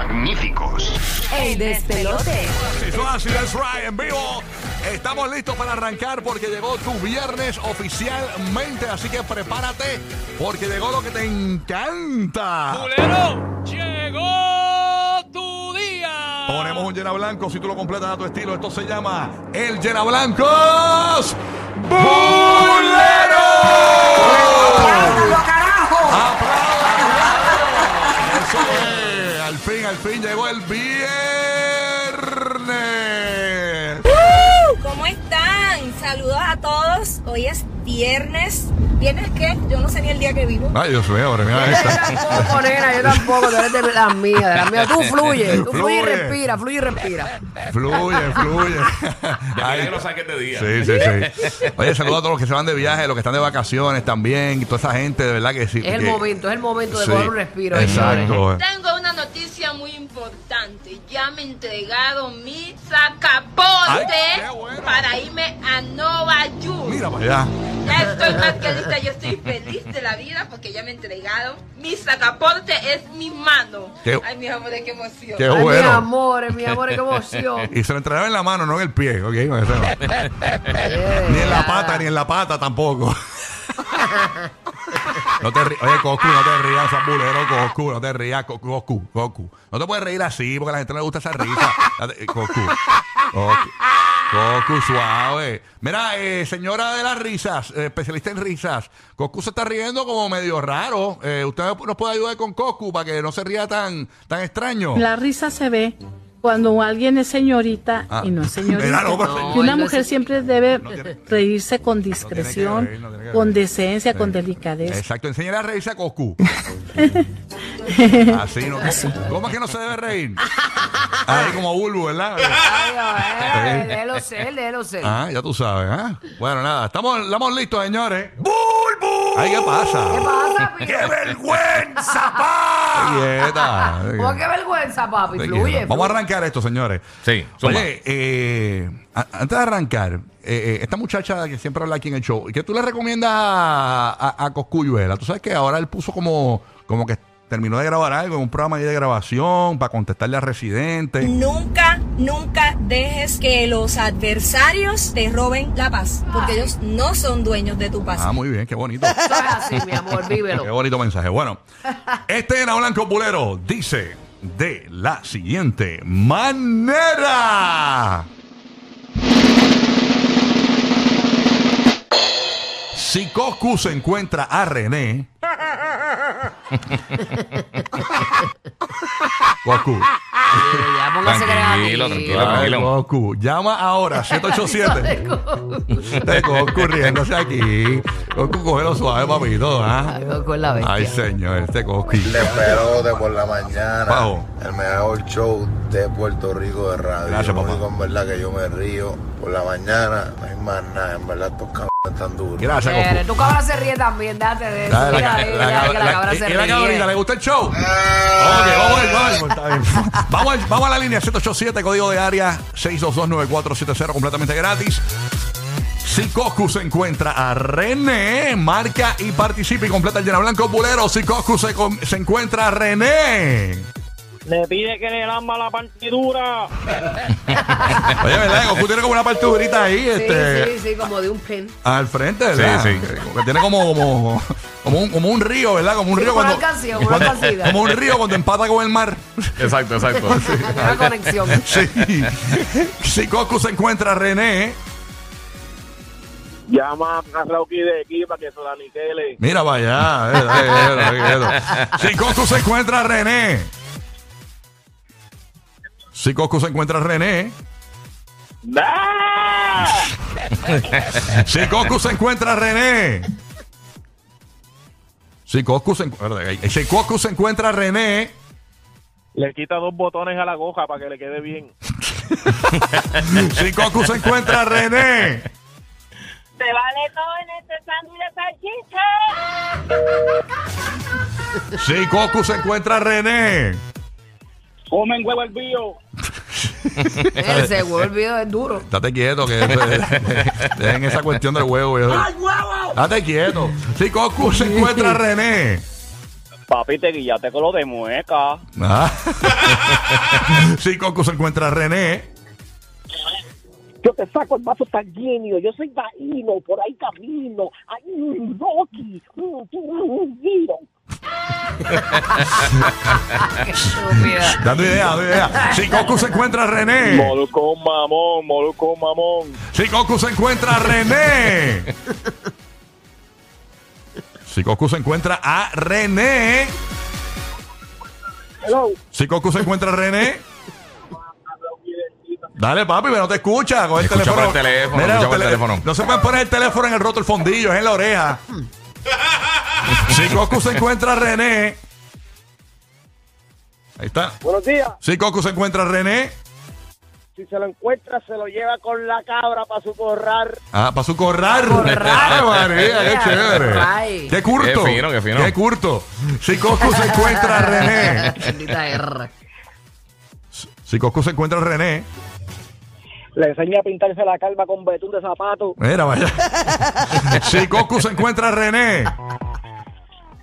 magníficos. El despelote. That's right, en vivo. Estamos listos para arrancar porque llegó tu viernes oficialmente, así que prepárate porque llegó lo que te encanta. Bulero, llegó tu día. Ponemos un llena blanco si tú lo completas a tu estilo. Esto se llama el llena blancos Bulero. ¡Aplaudan! Eso es. Al fin, llegó el viernes. ¿Cómo están? Saludos a todos. Hoy es viernes. ¿Viernes qué? Yo no sé ni el día que vivo. Ay, Dios mío, ahora mira Yo esta. tampoco, nena, yo tampoco. Tú eres de las mías, de las mías. Tú fluye, tú fluye y respira, fluye y respira. Fluye, fluye. Ay, que lo saques de día. Sí, sí, sí. Oye, saludos a todos los que se van de viaje, los que están de vacaciones también, y toda esa gente, de verdad que sí. Es el que- momento, es el momento de Sí, un respiro. señores. Exacto. Tengo una noticia muy importante. Ya me entregaron mi sacaporte Ay, qué bueno. para irme a Nueva York. Mira para allá. Ya estoy más que lista, yo estoy feliz de la vida porque ya me entregaron. Mi sacaporte es mi mano. Qué- Ay, mi amor, qué emoción. Qué Ay, mi amor, mi amor, qué emoción. Y se lo entregaron en la mano, no en el pie, ¿ok? Eso no. Ni en la pata, ni en la pata tampoco. No te rías, oye, Coscu, no te rías, Zambulero, Coscu, no te rías, Co- Coscu, Coscu. No te puedes reír así porque a la gente no le gusta esa risa. Coscu, Coscu, Coscu, suave. Mira, eh, señora de las risas, eh, especialista en risas, Coscu se está riendo como medio raro. Eh, ¿Usted nos puede ayudar con Coscu para que no se ría tan, tan extraño? La risa se ve cuando alguien es señorita Ah. y no es señorita. Mira, no, y una No, mujer no, siempre debe tiene- reírse con discreción, reír, no con decencia, con delicadeza. Exacto, enséñale a reírse a Coscu. Así, ¿no? ¿Cómo es que no se debe reír? Ahí como Bulbu, ¿verdad? Ay, ay, déjelo ser, déjelo ser. Ah, ya tú sabes, ¿ah? Bueno, nada, estamos, estamos listos, señores. ¡Bulbu! Ay, ¿qué pasa? ¿Qué pasa, ¡Qué Pico? vergüenza, pa! Quieta. ¿Cómo que vergüenza, papi? Fluye. Vamos a arrancar esto, señores. Sí. Oye, eh, antes de arrancar, eh, eh, esta muchacha que siempre habla aquí en el show, ¿qué tú le recomiendas a, a, a Coscuyuela? Tú sabes que ahora él puso como, como que terminó de grabar algo en un programa ahí de grabación para contestarle a residentes. Nunca, nunca dejes que los adversarios te roben la paz. Porque ellos no son dueños de tu paz. Ah, muy bien, qué bonito. Eso es así, mi amor, Qué vívelo. bonito mensaje. Bueno, este Era Blanco Bulero dice de la siguiente manera. Si Coscu se encuentra a René. Ya póngase Tranquilo, creativo. tranquilo. Ay, Coscu. Llama ahora, 787. De Coscu riéndose aquí. Coscu, cógelo suave, papito. ¿ah? Ay, Coscu es la bestia. Ay, señor, este Coscu. Despelote por la mañana. Bajo. El mejor show de Puerto Rico de radio. Gracias, Lo papá. único en verdad que yo me río por la mañana. No hay más nada. En verdad, estos están duros. Gracias, Eh, Coscu. tu cabra se ríe también, date de eso. Dale, Mira, la, mira, la- mira que la la- cabra ¿y- se y la cabrita, ¿le gusta el show? Ok, vamos a ver, vamos a ver, está bien. Vamos, a- vamos a la línea 787, código de área 6229470, completamente gratis. Si Coscu se encuentra a René, marca y participa y completa el llena blanco bulero. Si Coscu se, con- se encuentra a René. Le pide que le lamba la partidura. Oye, ¿verdad? Coscu tiene como una partidurita ahí, Sí, este. sí, sí, como de un pen. Al frente, ¿verdad? Sí, sí. Que- tiene como, como, como, un, como un río, ¿verdad? Como un Sí, río como una cuando. una cuando- alcancía. como un río cuando empata con el mar. Exacto, exacto. Una conexión. Sí. Si Coscu se encuentra a René. Llama a Rocky de aquí para que se la niquele. Mira, vaya. eh, eh, eh, eh. Si Coscu se encuentra a René. Si Coscu se encuentra a René. ¡Ah! Si Coscu se encuentra a René. Si Coscu se, encu- si Coscu se encuentra a René. Le quita dos botones a la goja para que le quede bien. Si Coscu se encuentra a René. Se vale todo en este sándwich de salchicha. Si Coscu se encuentra a René. Comen huevo el bío. Ese huevo el video es duro. Date quieto, que dejen esa cuestión del huevo. viejo. Date quieto. Si Coscu se encuentra a René. Papi, te guillaste con lo de mueca. Ah. si Coco se encuentra a René. Yo te saco el vaso sanguíneo, yo soy vaino, por ahí camino. Ay, Rocky, mm, tú, un giro. Qué estúpida. Dando idea, dando idea. Si Coco se encuentra a René. Molusco un mamón, molusco un mamón. Si Coco se encuentra a René. Si Coco se encuentra a René. Hello. Si Coco se encuentra a René. Dale, papi, pero no te escucha. Con el Escucha teléfono. por el teléfono, Mira, escucha los por el tele- teléfono. No se pueden poner el teléfono en el roto el fondillo, es en la oreja. si Coco se encuentra a René. Ahí está. Buenos días. Si Coco se encuentra a René. Si se lo encuentra, se lo lleva con la cabra para su corral. Ah, para su corral. Corral. Ay, María, qué chévere. ay. Qué curto. Qué fino, qué fino. Qué curto. Si Coco se encuentra a René. Bendita R. Si Coco se encuentra a René. Le enseña a pintarse la calva con betún de zapato. Mira, vaya. si Coco se encuentra a René.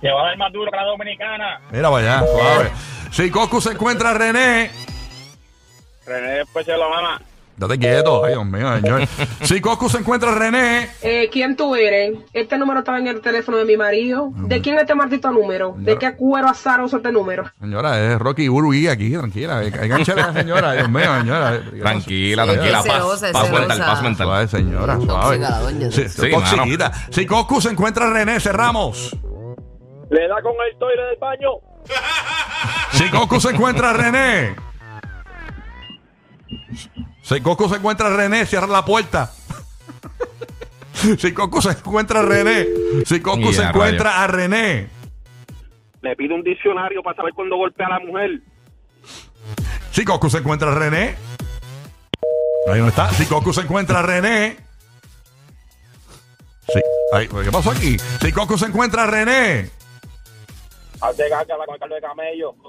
Te va a dar más duro que la dominicana. Mira, vaya, suave. Si Coco se encuentra a René. René después se lo mama. Date quieto. Ay, Dios mío, señor. Si Coco se encuentra René. Eh, ¿Quién tú eres? Este número estaba en el teléfono de mi marido. ¿De quién es este maldito número? ¿De qué cuero azaroso este número? Señora, es Rocky Burugui aquí, tranquila. Enganchale a la señora, Dios mío, señora. Tranquila, Suave. tranquila. Paz, paz mental, paz mental. Suave, señora, suave. La doña. Sí, Sí. Si Coco se encuentra René, cerramos. Le da con el toile del baño. Si Goku se encuentra René. Si Goku se encuentra a René, cierra la puerta. Si Goku se encuentra a René. Si Goku se encuentra a René. Le pide un diccionario para saber cuándo golpea a la mujer. Si Goku se encuentra a René. Ahí no está. Si Goku se encuentra a René. Sí. Ahí, ¿Qué pasó aquí? Si Goku se encuentra a René. Hazte gacha con el caldo de camello.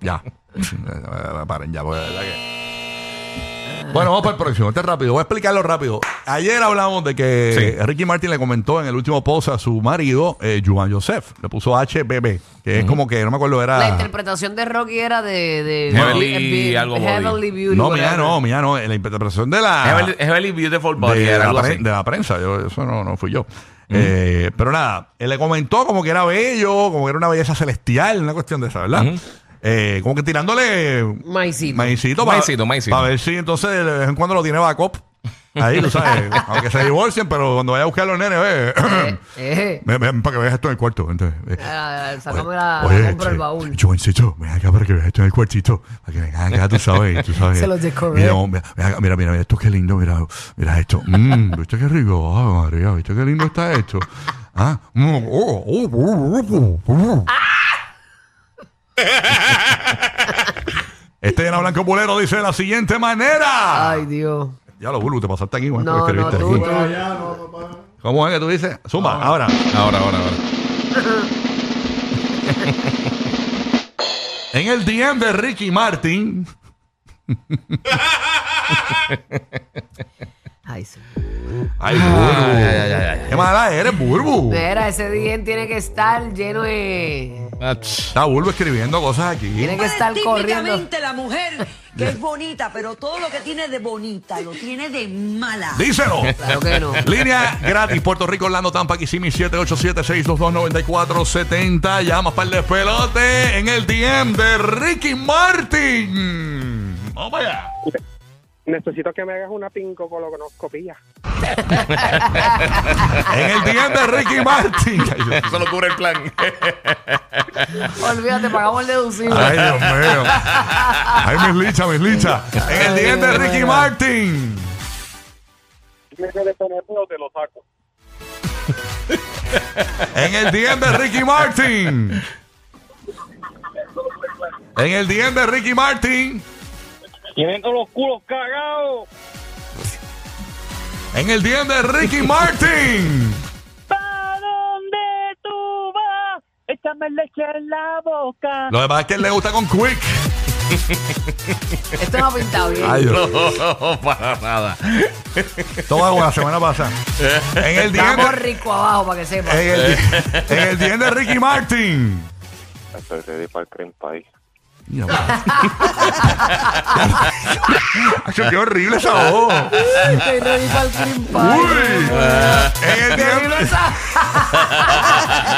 Ya. Paren ya, porque de verdad que. Bueno, vamos para el próximo. Este es rápido. Voy a explicarlo rápido. Ayer hablamos de que Ricky Martin le comentó en el último post a su marido, eh, Juan Joseph. Le puso HBB, que es como que, no me acuerdo, La era. interpretación de Rocky era de. de Heavenly de- algo. Heavenly Beauty. No, mía no, mía no. La interpretación de la. Heavenly, Heavenly Beautiful Body. de, era la algo pre- así. de la prensa, yo, eso no, no fui yo. Eh, pero nada, él le comentó como que era bello, como que era una belleza celestial, una cuestión de esa, ¿verdad? Eh, como que tirándole Maicito. maicito para Maicito, maicito. ver si entonces de vez en cuando lo tiene backup. Ahí, tú sabes, aunque se divorcien, pero cuando vaya a buscar a los nenes, ve, Eh, eh. ven, ven para que veas esto en el cuarto. Entonces, ve. Ah, Sácame la, Oye, la compro el che, baúl. Jovencito, ven acá para que veas esto en el cuartito. Para que vengan acá, tú sabes, tú sabes. Se los decoré. Mira, mira, mira, esto qué lindo, mira, mira esto. Mm, ¿Viste qué rico? Ah, María, ¿viste qué lindo está esto? Ah, mm, oh, oh, oh, oh, oh. Este Ana Blanco Bulero dice de la siguiente manera. Ay, Dios. Ya lo Bulu, te pasaste aquí, güey. No, tú no, escribiste tú, aquí. tú. ¿Cómo es que tú dices? Zumba, ahora. Ahora, ahora, ahora. En el DM de Ricky Martin. Ay, sí. Ay, Burbu. Ay, ay, ay, ay. Qué mala eres, Burbu. Mira, ese día tiene que estar lleno de. Está Burbu escribiendo cosas aquí. Tiene que estar corriendo. Típicamente la mujer que es bonita, pero todo lo que tiene de bonita lo tiene de mala. Díselo. Claro que no. Línea gratis, Puerto Rico, Orlando, Tampa, Kissimmee, 787-622-9470. Llama para el despelote en el DM de Ricky Martin. Vamos allá. Necesito que me hagas una pinco con En el DM de Ricky Martin. Eso lo cubre el plan. Olvídate, pagamos el deducible. Ay, Dios mío. Ay, mis lichas, mis lichas. En el DM de Ricky Martin. Te lo saco. En el DM de Ricky Martin. En el DM de Ricky Martin. Tienen todos los culos cagados. En el DM de Ricky Martin. ¿Para dónde tú vas? Échame leche en la boca. Lo demás es que él le gusta con Quick. Esto no ha pintado bien. Ay, Dios. No, para nada. Todo hago la semana pasada. En el día Estamos de, ricos abajo para que sepa. en el, en el día de Ricky Martin. Estoy ready para el cream pie. Acho, qué horrible esa voz. El cream pie. Uy. En el Qué día horrible esa-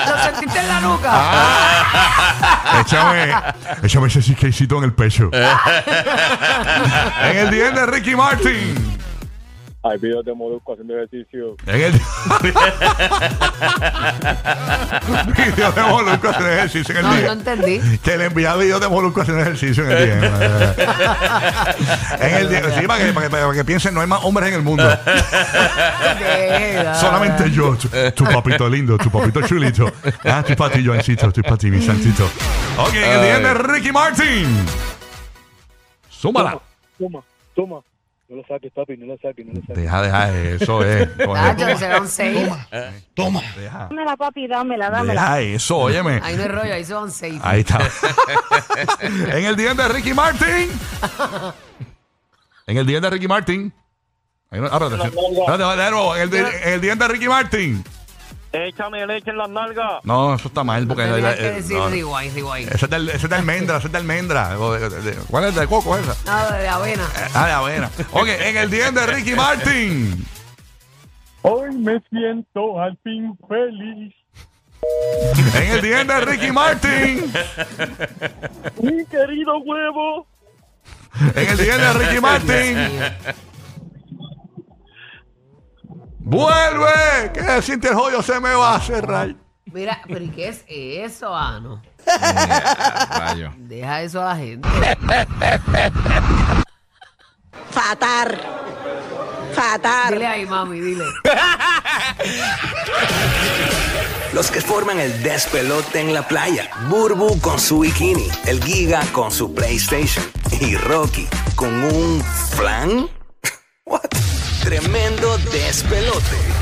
¿Lo sentiste en la nuca? Ah. Échame, échame ese cheesecake en el pecho. en el día de Ricky Martin. Hay videos de Molusco haciendo ejercicio. En el video de Molusco haciendo ejercicio en el No, no día. entendí. Que le envía videos de Molusco haciendo ejercicio en el día. en el día. Sí, para que, para, que, para que piensen, no hay más hombres en el mundo. Solamente yo, tu, tu papito lindo, tu papito chulito. Ah, tu para ti, Joancito, tu para ti, mi santito. Ok, en el día de Ricky Martin. Súmala. Toma, toma. No lo saques, papi, no lo saques, no lo saques. Deja, deja eso, eh. Nacho, que será un 6. Toma. Deja. Dámela, papi, dámela, dámela. Deja eso, óyeme. Ahí no hay rollo, ahí son 6. Ahí está. en el día de Ricky Martin. En el día de Ricky Martin. Ahí no- ah, espérate, sí. Espérate, de nuevo. En el, en el día de Ricky Martin. Échame leche en las nalgas. No, eso está mal. Porque Tenía que eh, decir no, no. es de almendra, ese es de almendra. O de- de- de- ¿Cuál es de coco esa? Nada de avena. Ah, de avena. Ok, en el día de Ricky Martin. Hoy me siento al fin feliz. En el día de Ricky Martin. Mi querido huevo. En el día de Ricky Martin. ¡Vuelve! Que siente el joyo se me va a cerrar. Mira, pero ¿y qué es eso, Ano? Rayo. Deja eso a la gente. Fatar. Fatar. Dile ahí, mami, dile. Los que forman el despelote en la playa. Burbu con su bikini. El Giga con su PlayStation. Y Rocky con un flan. Tremendo despelote.